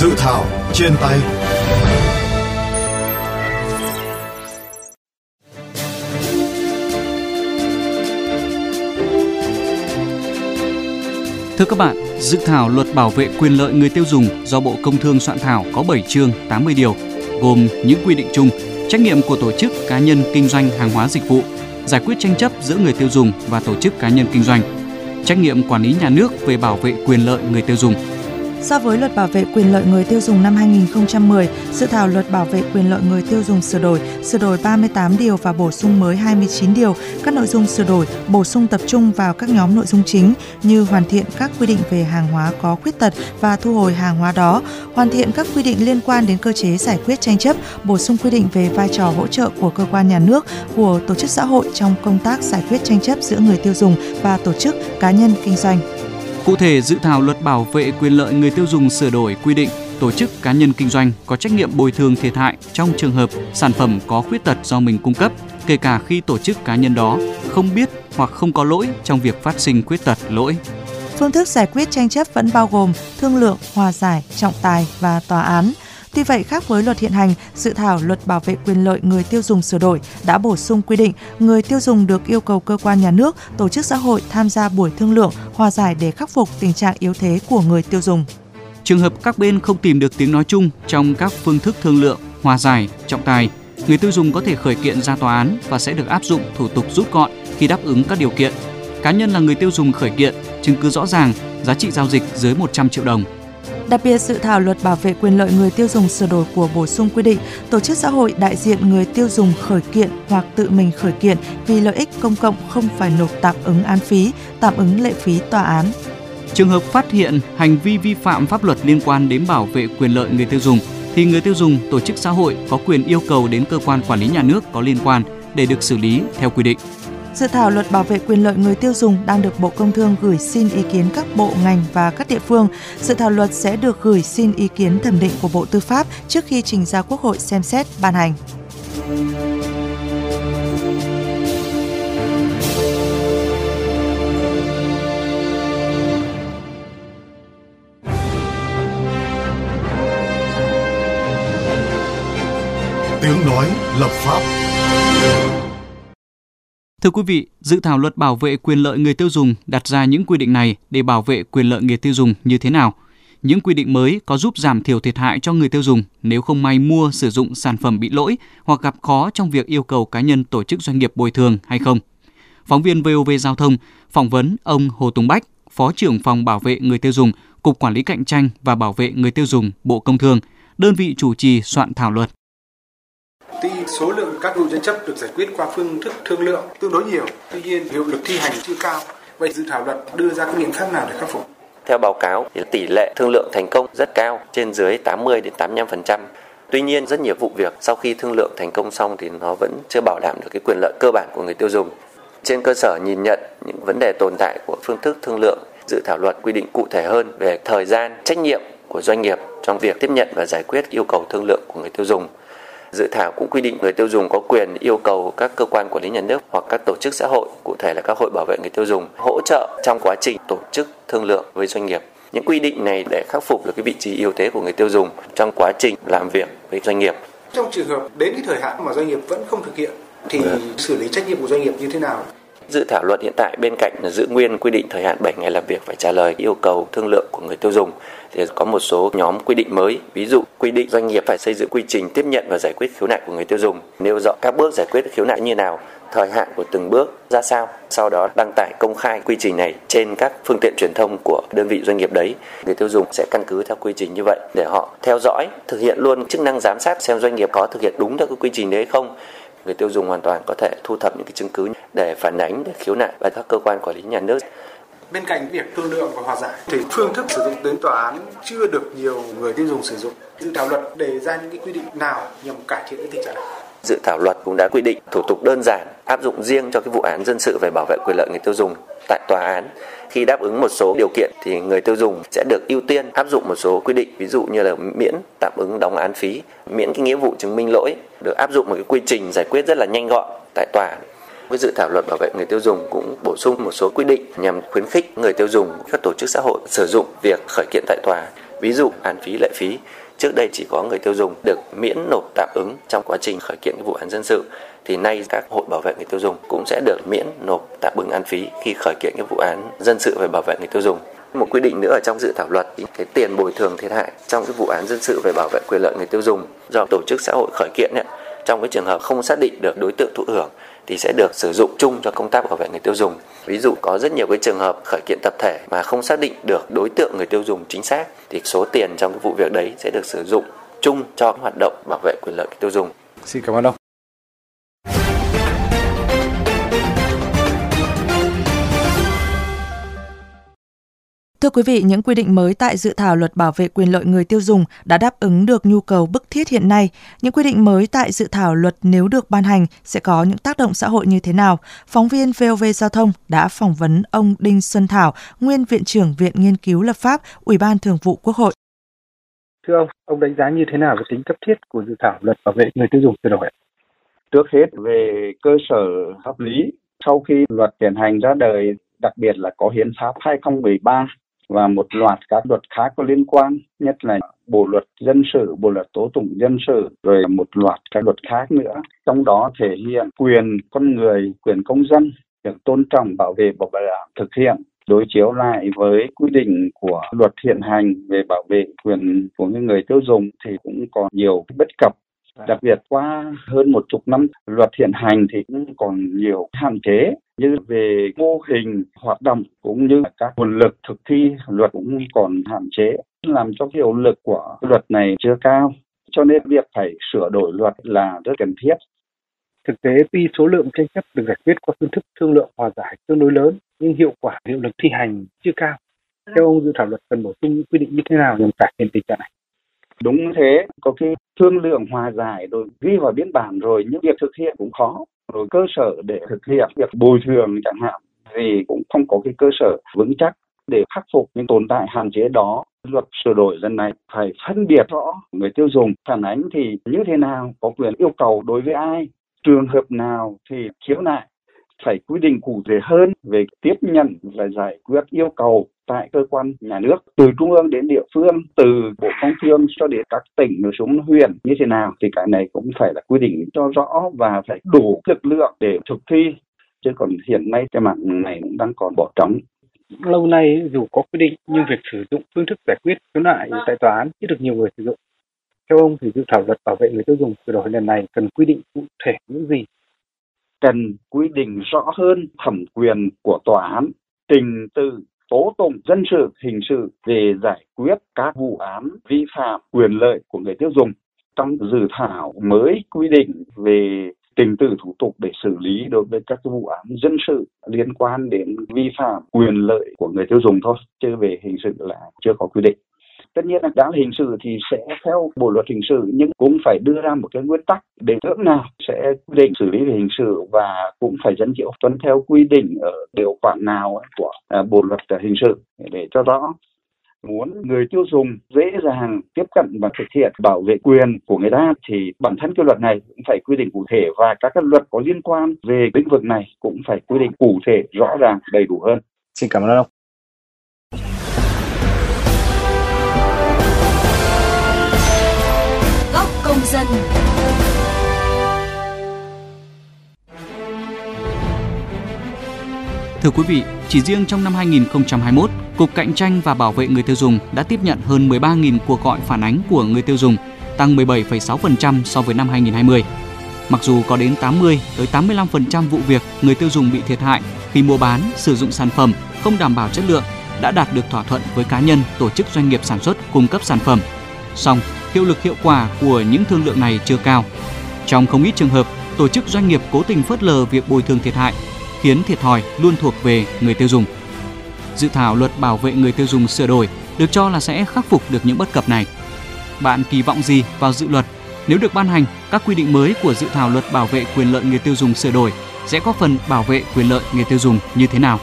Dự thảo trên tay. Thưa các bạn, dự thảo luật bảo vệ quyền lợi người tiêu dùng do Bộ Công Thương soạn thảo có 7 chương 80 điều, gồm những quy định chung, trách nhiệm của tổ chức cá nhân kinh doanh hàng hóa dịch vụ, giải quyết tranh chấp giữa người tiêu dùng và tổ chức cá nhân kinh doanh, trách nhiệm quản lý nhà nước về bảo vệ quyền lợi người tiêu dùng, So với luật bảo vệ quyền lợi người tiêu dùng năm 2010, dự thảo luật bảo vệ quyền lợi người tiêu dùng sửa đổi, sửa đổi 38 điều và bổ sung mới 29 điều. Các nội dung sửa đổi, bổ sung tập trung vào các nhóm nội dung chính như hoàn thiện các quy định về hàng hóa có khuyết tật và thu hồi hàng hóa đó, hoàn thiện các quy định liên quan đến cơ chế giải quyết tranh chấp, bổ sung quy định về vai trò hỗ trợ của cơ quan nhà nước, của tổ chức xã hội trong công tác giải quyết tranh chấp giữa người tiêu dùng và tổ chức cá nhân kinh doanh. Cụ thể, dự thảo luật bảo vệ quyền lợi người tiêu dùng sửa đổi quy định tổ chức cá nhân kinh doanh có trách nhiệm bồi thường thiệt hại trong trường hợp sản phẩm có khuyết tật do mình cung cấp, kể cả khi tổ chức cá nhân đó không biết hoặc không có lỗi trong việc phát sinh khuyết tật lỗi. Phương thức giải quyết tranh chấp vẫn bao gồm thương lượng, hòa giải, trọng tài và tòa án – Tuy vậy, khác với luật hiện hành, dự thảo luật bảo vệ quyền lợi người tiêu dùng sửa đổi đã bổ sung quy định người tiêu dùng được yêu cầu cơ quan nhà nước, tổ chức xã hội tham gia buổi thương lượng, hòa giải để khắc phục tình trạng yếu thế của người tiêu dùng. Trường hợp các bên không tìm được tiếng nói chung trong các phương thức thương lượng, hòa giải, trọng tài, người tiêu dùng có thể khởi kiện ra tòa án và sẽ được áp dụng thủ tục rút gọn khi đáp ứng các điều kiện. Cá nhân là người tiêu dùng khởi kiện, chứng cứ rõ ràng, giá trị giao dịch dưới 100 triệu đồng Đặc biệt, dự thảo luật bảo vệ quyền lợi người tiêu dùng sửa đổi của bổ sung quy định tổ chức xã hội đại diện người tiêu dùng khởi kiện hoặc tự mình khởi kiện vì lợi ích công cộng không phải nộp tạm ứng án phí, tạm ứng lệ phí tòa án. Trường hợp phát hiện hành vi vi phạm pháp luật liên quan đến bảo vệ quyền lợi người tiêu dùng thì người tiêu dùng, tổ chức xã hội có quyền yêu cầu đến cơ quan quản lý nhà nước có liên quan để được xử lý theo quy định. Dự thảo luật bảo vệ quyền lợi người tiêu dùng đang được Bộ Công Thương gửi xin ý kiến các bộ ngành và các địa phương. Dự thảo luật sẽ được gửi xin ý kiến thẩm định của Bộ Tư pháp trước khi trình ra Quốc hội xem xét, ban hành. Tiếng nói lập pháp Thưa quý vị, dự thảo luật bảo vệ quyền lợi người tiêu dùng đặt ra những quy định này để bảo vệ quyền lợi người tiêu dùng như thế nào? Những quy định mới có giúp giảm thiểu thiệt hại cho người tiêu dùng nếu không may mua sử dụng sản phẩm bị lỗi hoặc gặp khó trong việc yêu cầu cá nhân tổ chức doanh nghiệp bồi thường hay không? Phóng viên VOV Giao thông phỏng vấn ông Hồ Tùng Bách, Phó trưởng phòng bảo vệ người tiêu dùng, Cục Quản lý cạnh tranh và bảo vệ người tiêu dùng, Bộ Công Thương, đơn vị chủ trì soạn thảo luật. Tuy số lượng các vụ tranh chấp được giải quyết qua phương thức thương lượng tương đối nhiều, tuy nhiên hiệu lực thi hành chưa cao. Vậy dự thảo luật đưa ra các biện pháp nào để khắc phục? Theo báo cáo thì tỷ lệ thương lượng thành công rất cao, trên dưới 80 đến 85%. Tuy nhiên rất nhiều vụ việc sau khi thương lượng thành công xong thì nó vẫn chưa bảo đảm được cái quyền lợi cơ bản của người tiêu dùng. Trên cơ sở nhìn nhận những vấn đề tồn tại của phương thức thương lượng, dự thảo luật quy định cụ thể hơn về thời gian, trách nhiệm của doanh nghiệp trong việc tiếp nhận và giải quyết yêu cầu thương lượng của người tiêu dùng Dự thảo cũng quy định người tiêu dùng có quyền yêu cầu các cơ quan quản lý nhà nước hoặc các tổ chức xã hội, cụ thể là các hội bảo vệ người tiêu dùng, hỗ trợ trong quá trình tổ chức thương lượng với doanh nghiệp. Những quy định này để khắc phục được cái vị trí yếu thế của người tiêu dùng trong quá trình làm việc với doanh nghiệp. Trong trường hợp đến cái thời hạn mà doanh nghiệp vẫn không thực hiện thì ừ. xử lý trách nhiệm của doanh nghiệp như thế nào? Dự thảo luật hiện tại bên cạnh là giữ nguyên quy định thời hạn 7 ngày làm việc phải trả lời yêu cầu thương lượng của người tiêu dùng thì có một số nhóm quy định mới. Ví dụ, quy định doanh nghiệp phải xây dựng quy trình tiếp nhận và giải quyết khiếu nại của người tiêu dùng. Nêu rõ các bước giải quyết khiếu nại như nào, thời hạn của từng bước ra sao, sau đó đăng tải công khai quy trình này trên các phương tiện truyền thông của đơn vị doanh nghiệp đấy. Người tiêu dùng sẽ căn cứ theo quy trình như vậy để họ theo dõi, thực hiện luôn chức năng giám sát xem doanh nghiệp có thực hiện đúng theo cái quy trình đấy không người tiêu dùng hoàn toàn có thể thu thập những cái chứng cứ để phản ánh, để khiếu nại với các cơ quan quản lý nhà nước. Bên cạnh việc thương lượng và hòa giải thì phương thức sử dụng đến tòa án chưa được nhiều người tiêu dùng sử dụng. Dự thảo luật đề ra những cái quy định nào nhằm cải thiện cái tình trạng này? Dự thảo luật cũng đã quy định thủ tục đơn giản áp dụng riêng cho cái vụ án dân sự về bảo vệ quyền lợi người tiêu dùng tại tòa án. Khi đáp ứng một số điều kiện thì người tiêu dùng sẽ được ưu tiên áp dụng một số quy định, ví dụ như là miễn tạm ứng đóng án phí, miễn cái nghĩa vụ chứng minh lỗi, được áp dụng một cái quy trình giải quyết rất là nhanh gọn tại tòa với dự thảo luật bảo vệ người tiêu dùng cũng bổ sung một số quy định nhằm khuyến khích người tiêu dùng, các tổ chức xã hội sử dụng việc khởi kiện tại tòa, Ví dụ án phí, lệ phí trước đây chỉ có người tiêu dùng được miễn nộp tạm ứng trong quá trình khởi kiện vụ án dân sự thì nay các hội bảo vệ người tiêu dùng cũng sẽ được miễn nộp tạm ứng án phí khi khởi kiện cái vụ án dân sự về bảo vệ người tiêu dùng. Một quy định nữa ở trong dự thảo luật cái tiền bồi thường thiệt hại trong cái vụ án dân sự về bảo vệ quyền lợi người tiêu dùng do tổ chức xã hội khởi kiện ấy, trong cái trường hợp không xác định được đối tượng thụ hưởng thì sẽ được sử dụng chung cho công tác bảo vệ người tiêu dùng. Ví dụ có rất nhiều cái trường hợp khởi kiện tập thể mà không xác định được đối tượng người tiêu dùng chính xác thì số tiền trong cái vụ việc đấy sẽ được sử dụng chung cho hoạt động bảo vệ quyền lợi người tiêu dùng. Xin cảm ơn ông. Thưa quý vị, những quy định mới tại dự thảo luật bảo vệ quyền lợi người tiêu dùng đã đáp ứng được nhu cầu bức thiết hiện nay. Những quy định mới tại dự thảo luật nếu được ban hành sẽ có những tác động xã hội như thế nào? Phóng viên VOV Giao thông đã phỏng vấn ông Đinh Xuân Thảo, nguyên viện trưởng Viện Nghiên cứu Lập pháp, Ủy ban Thường vụ Quốc hội. Thưa ông, ông đánh giá như thế nào về tính cấp thiết của dự thảo luật bảo vệ người tiêu dùng sửa đổi? Trước hết về cơ sở pháp lý, sau khi luật hiện hành ra đời, đặc biệt là có hiến pháp 2013 và một loạt các luật khác có liên quan, nhất là bộ luật dân sự, bộ luật tố tụng dân sự, rồi một loạt các luật khác nữa. Trong đó thể hiện quyền con người, quyền công dân được tôn trọng, bảo vệ, bảo đảm thực hiện đối chiếu lại với quy định của luật hiện hành về bảo vệ quyền của những người tiêu dùng thì cũng còn nhiều bất cập đặc biệt qua hơn một chục năm luật hiện hành thì cũng còn nhiều hạn chế như về mô hình hoạt động cũng như các nguồn lực thực thi luật cũng còn hạn chế làm cho hiệu lực của luật này chưa cao. Cho nên việc phải sửa đổi luật là rất cần thiết. Thực tế tuy số lượng tranh chấp được giải quyết qua phương thức thương lượng hòa giải tương đối lớn nhưng hiệu quả hiệu lực thi hành chưa cao. Theo ông dự thảo luật cần bổ sung những quy định như thế nào nhằm cải thiện tình trạng này đúng thế, có cái thương lượng hòa giải rồi ghi vào biên bản rồi nhưng việc thực hiện cũng khó, rồi cơ sở để thực hiện việc bồi thường chẳng hạn, thì cũng không có cái cơ sở vững chắc để khắc phục những tồn tại hạn chế đó. Luật sửa đổi lần này phải phân biệt rõ người tiêu dùng, phản ánh thì như thế nào, có quyền yêu cầu đối với ai, trường hợp nào thì khiếu nại phải quy định cụ thể hơn về tiếp nhận và giải quyết yêu cầu tại cơ quan nhà nước, từ trung ương đến địa phương, từ bộ công thương cho đến các tỉnh rồi xuống huyện như thế nào thì cái này cũng phải là quy định cho rõ và phải đủ lực lượng để thực thi. Chứ còn hiện nay cái mạng này cũng đang còn bỏ trống. Lâu nay dù có quy định nhưng việc sử dụng phương thức giải quyết khiếu nại tại tòa án chưa được nhiều người sử dụng. Theo ông thì dự thảo luật bảo vệ người tiêu dùng sửa đổi lần này cần quy định cụ thể những gì? Cần quy định rõ hơn thẩm quyền của tòa án, trình tự, tố tụng dân sự, hình sự về giải quyết các vụ án vi phạm quyền lợi của người tiêu dùng. Trong dự thảo mới quy định về trình tự thủ tục để xử lý đối với các vụ án dân sự liên quan đến vi phạm quyền lợi của người tiêu dùng thôi, chứ về hình sự là chưa có quy định tất nhiên là đã hình sự thì sẽ theo bộ luật hình sự, nhưng cũng phải đưa ra một cái nguyên tắc để ngưỡng nào sẽ quy định xử lý về hình sự và cũng phải dẫn chịu tuân theo quy định ở điều khoản nào của à, bộ luật hình sự để cho rõ muốn người tiêu dùng dễ dàng tiếp cận và thực hiện bảo vệ quyền của người ta thì bản thân cái luật này cũng phải quy định cụ thể và các cái luật có liên quan về lĩnh vực này cũng phải quy định cụ thể, rõ ràng, đầy đủ hơn. Xin cảm ơn ông. Dân. Thưa quý vị, chỉ riêng trong năm 2021, Cục Cạnh tranh và Bảo vệ người tiêu dùng đã tiếp nhận hơn 13.000 cuộc gọi phản ánh của người tiêu dùng, tăng 17,6% so với năm 2020. Mặc dù có đến 80 tới 85% vụ việc người tiêu dùng bị thiệt hại khi mua bán, sử dụng sản phẩm không đảm bảo chất lượng đã đạt được thỏa thuận với cá nhân, tổ chức doanh nghiệp sản xuất cung cấp sản phẩm. Song, hiệu lực hiệu quả của những thương lượng này chưa cao. Trong không ít trường hợp, tổ chức doanh nghiệp cố tình phớt lờ việc bồi thường thiệt hại, khiến thiệt thòi luôn thuộc về người tiêu dùng. Dự thảo luật bảo vệ người tiêu dùng sửa đổi được cho là sẽ khắc phục được những bất cập này. Bạn kỳ vọng gì vào dự luật? Nếu được ban hành, các quy định mới của dự thảo luật bảo vệ quyền lợi người tiêu dùng sửa đổi sẽ có phần bảo vệ quyền lợi người tiêu dùng như thế nào?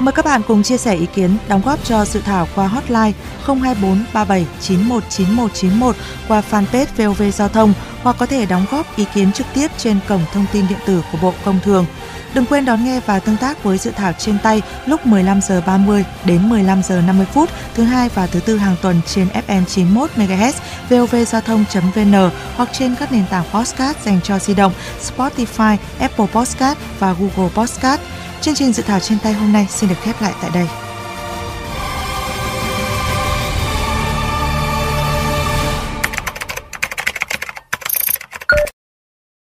Mời các bạn cùng chia sẻ ý kiến, đóng góp cho dự thảo qua hotline 024 37 91 91 qua fanpage VOV Giao thông hoặc có thể đóng góp ý kiến trực tiếp trên cổng thông tin điện tử của Bộ Công Thương. Đừng quên đón nghe và tương tác với dự thảo trên tay lúc 15 giờ 30 đến 15 giờ 50 phút thứ hai và thứ tư hàng tuần trên FM 91 MHz, vovgiao thông.vn hoặc trên các nền tảng podcast dành cho di động Spotify, Apple Podcast và Google Podcast. Chương trình dự thảo trên tay hôm nay xin được khép lại tại đây.